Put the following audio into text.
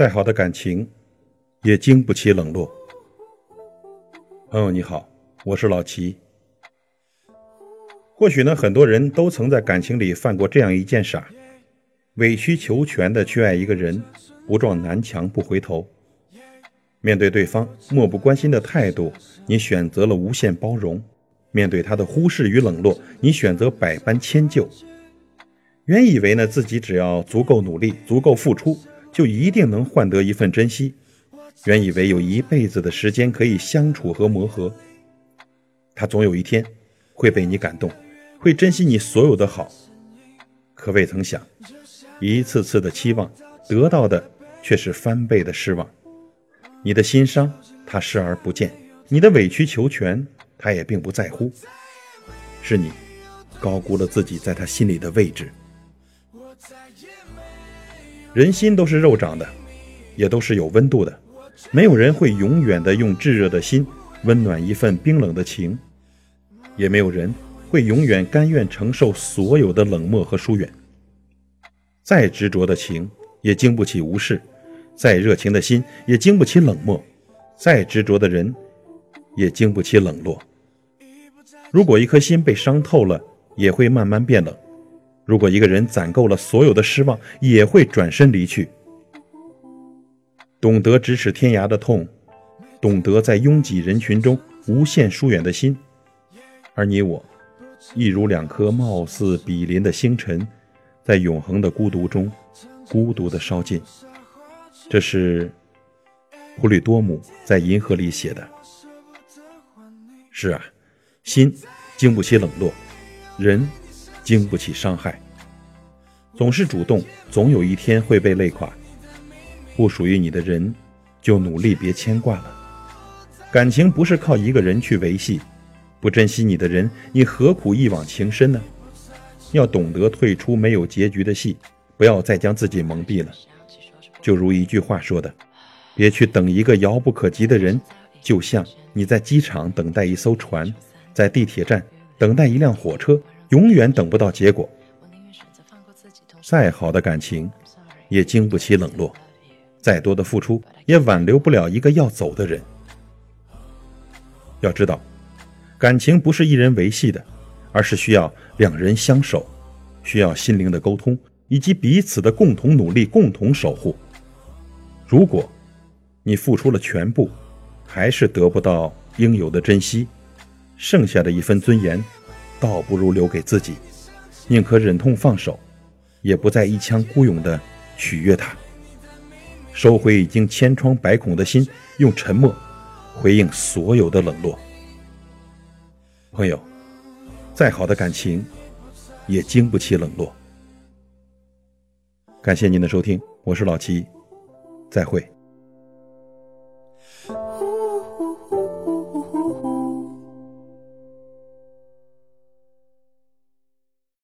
再好的感情，也经不起冷落。朋友你好，我是老齐。或许呢，很多人都曾在感情里犯过这样一件傻：委曲求全的去爱一个人，不撞南墙不回头。面对对方漠不关心的态度，你选择了无限包容；面对他的忽视与冷落，你选择百般迁就。原以为呢，自己只要足够努力、足够付出，就一定能换得一份珍惜；原以为有一辈子的时间可以相处和磨合，他总有一天会被你感动，会珍惜你所有的好。可未曾想，一次次的期望得到的却是翻倍的失望。你的心伤，他视而不见；你的委曲求全，他也并不在乎。是你高估了自己在他心里的位置。人心都是肉长的，也都是有温度的。没有人会永远的用炙热的心温暖一份冰冷的情，也没有人会永远甘愿承受所有的冷漠和疏远。再执着的情，也经不起无视。再热情的心也经不起冷漠，再执着的人也经不起冷落。如果一颗心被伤透了，也会慢慢变冷；如果一个人攒够了所有的失望，也会转身离去。懂得咫尺天涯的痛，懂得在拥挤人群中无限疏远的心，而你我，亦如两颗貌似比邻的星辰，在永恒的孤独中，孤独的烧尽。这是普吕多姆在《银河》里写的。是啊，心经不起冷落，人经不起伤害。总是主动，总有一天会被累垮。不属于你的人，就努力别牵挂了。感情不是靠一个人去维系，不珍惜你的人，你何苦一往情深呢？要懂得退出没有结局的戏，不要再将自己蒙蔽了。就如一句话说的：“别去等一个遥不可及的人，就像你在机场等待一艘船，在地铁站等待一辆火车，永远等不到结果。再好的感情，也经不起冷落；再多的付出，也挽留不了一个要走的人。要知道，感情不是一人维系的，而是需要两人相守，需要心灵的沟通，以及彼此的共同努力、共同守护。”如果，你付出了全部，还是得不到应有的珍惜，剩下的一分尊严，倒不如留给自己，宁可忍痛放手，也不再一腔孤勇的取悦他。收回已经千疮百孔的心，用沉默回应所有的冷落。朋友，再好的感情，也经不起冷落。感谢您的收听，我是老齐。再会。